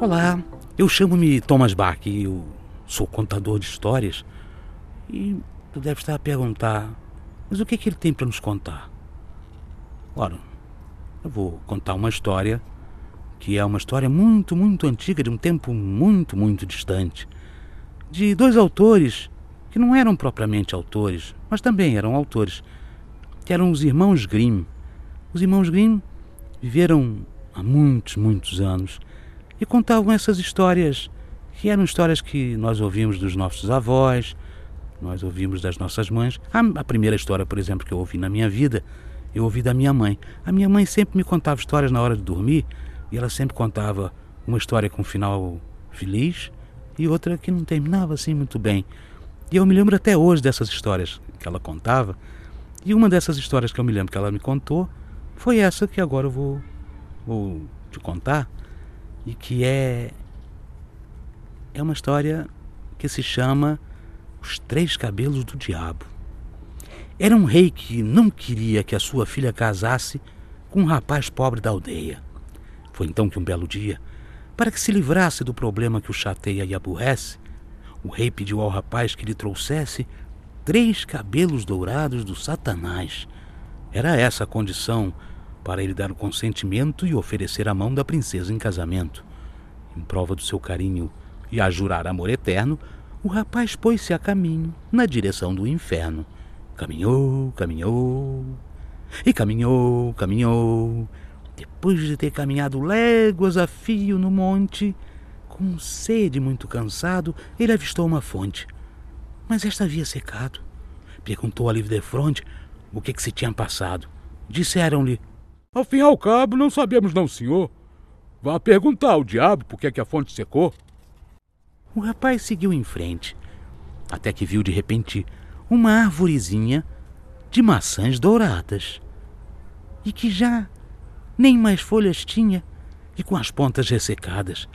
Olá, eu chamo-me Thomas Bach e eu sou contador de histórias. E tu deve estar a perguntar, mas o que, é que ele tem para nos contar? Ora, eu vou contar uma história que é uma história muito, muito antiga, de um tempo muito, muito distante, de dois autores que não eram propriamente autores, mas também eram autores, que eram os irmãos Grimm. Os irmãos Grimm viveram há muitos, muitos anos e contavam essas histórias que eram histórias que nós ouvimos dos nossos avós, nós ouvimos das nossas mães. A, primeira história, por exemplo, que eu ouvi na minha vida, eu ouvi da minha mãe. A minha mãe sempre me contava histórias na hora de dormir e ela sempre contava uma história com um final feliz e outra que não terminava assim muito bem. E eu me lembro até hoje dessas histórias que ela contava. E uma dessas histórias que eu me lembro que ela me contou foi essa que agora eu vou, vou te contar e que é é uma história que se chama Os Três Cabelos do Diabo. Era um rei que não queria que a sua filha casasse com um rapaz pobre da aldeia. Foi então que um belo dia, para que se livrasse do problema que o chateia e aborrece, o rei pediu ao rapaz que lhe trouxesse três cabelos dourados do Satanás. Era essa a condição para ele dar o consentimento e oferecer a mão da princesa em casamento. Em prova do seu carinho e a jurar amor eterno, o rapaz pôs-se a caminho na direção do inferno. Caminhou, caminhou, e caminhou, caminhou. Depois de ter caminhado léguas a fio no monte, com sede muito cansado, ele avistou uma fonte. Mas esta havia secado. Perguntou a livre fronte o que, que se tinha passado. Disseram-lhe: Ao fim e ao cabo, não sabemos, não, senhor. Vá perguntar ao diabo por que, é que a fonte secou. O rapaz seguiu em frente, até que viu de repente uma árvorezinha de maçãs douradas e que já nem mais folhas tinha e com as pontas ressecadas.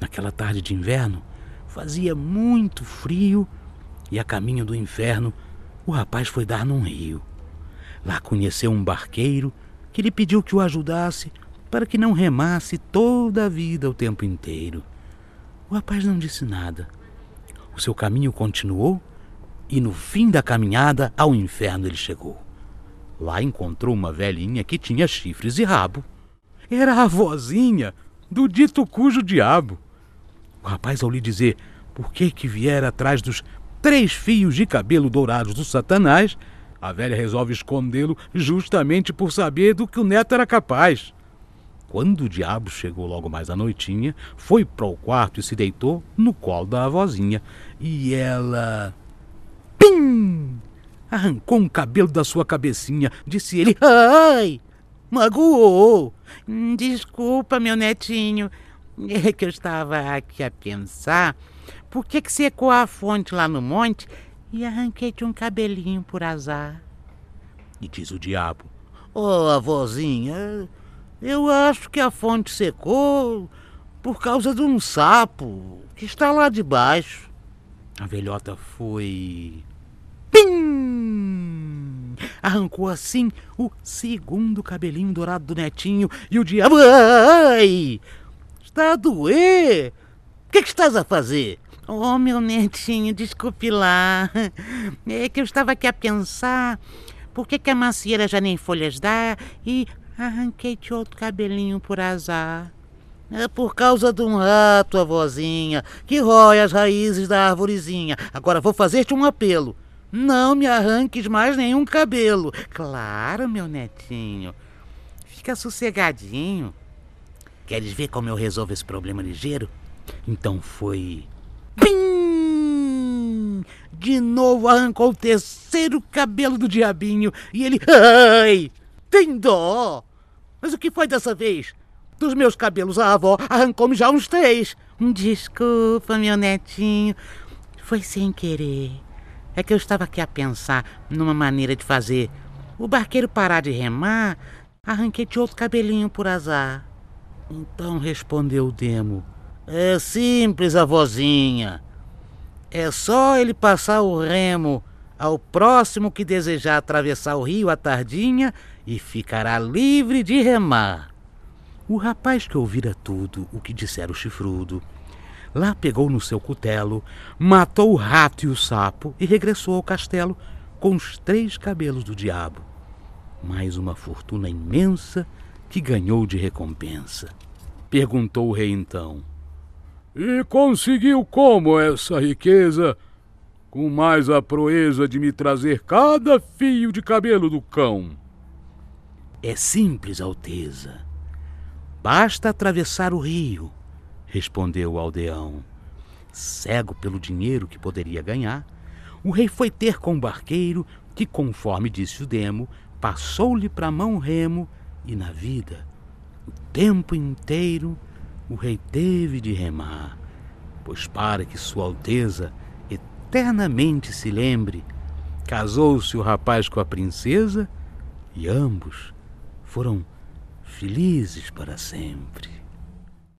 Naquela tarde de inverno fazia muito frio e a caminho do inferno o rapaz foi dar num rio. Lá conheceu um barqueiro que lhe pediu que o ajudasse para que não remasse toda a vida o tempo inteiro. O rapaz não disse nada. O seu caminho continuou e no fim da caminhada ao inferno ele chegou. Lá encontrou uma velhinha que tinha chifres e rabo. Era a vozinha do dito cujo diabo. O rapaz, ao lhe dizer por que que viera atrás dos três fios de cabelo dourados do Satanás, a velha resolve escondê-lo justamente por saber do que o neto era capaz. Quando o diabo chegou logo mais à noitinha, foi para o quarto e se deitou no colo da avózinha. E ela. Pim! Arrancou um cabelo da sua cabecinha, disse ele. Ai! Magoou! Desculpa, meu netinho. É que eu estava aqui a pensar. Por que, que secou a fonte lá no monte e arranquei-te um cabelinho por azar? E diz o diabo: Ô, oh, avózinha, eu acho que a fonte secou por causa de um sapo que está lá debaixo. A velhota foi. Pim! Arrancou assim o segundo cabelinho dourado do netinho e o diabo. Ai! Está a doer! O que, que estás a fazer? Oh, meu netinho, desculpe lá. É que eu estava aqui a pensar por que, que a macieira já nem folhas dá e Arranquei-te outro cabelinho por azar. É por causa de um rato, avózinha, que rói as raízes da árvorezinha. Agora vou fazer-te um apelo. Não me arranques mais nenhum cabelo. Claro, meu netinho. Fica sossegadinho. Queres ver como eu resolvo esse problema ligeiro? Então foi. Pim! De novo arrancou o terceiro cabelo do diabinho e ele. Ai! Tem dó! Mas o que foi dessa vez? Dos meus cabelos, a avó arrancou-me já uns três. Desculpa, meu netinho. Foi sem querer. É que eu estava aqui a pensar numa maneira de fazer o barqueiro parar de remar. Arranquei-te outro cabelinho por azar. Então respondeu o Demo. É simples, avózinha. É só ele passar o remo ao próximo que desejar atravessar o rio à tardinha e ficará livre de remar. O rapaz que ouvira tudo o que dissera o chifrudo, lá pegou no seu cutelo, matou o rato e o sapo e regressou ao castelo com os três cabelos do diabo. Mais uma fortuna imensa que ganhou de recompensa. Perguntou o rei então. E conseguiu como essa riqueza? Com mais a proeza de me trazer cada fio de cabelo do cão. É simples, Alteza. Basta atravessar o rio, respondeu o aldeão. Cego pelo dinheiro que poderia ganhar, o rei foi ter com o barqueiro, que, conforme disse o demo, passou-lhe para a mão remo, e na vida, o tempo inteiro, o rei teve de remar, pois para que Sua Alteza eternamente se lembre, casou-se o rapaz com a princesa e ambos foram felizes para sempre.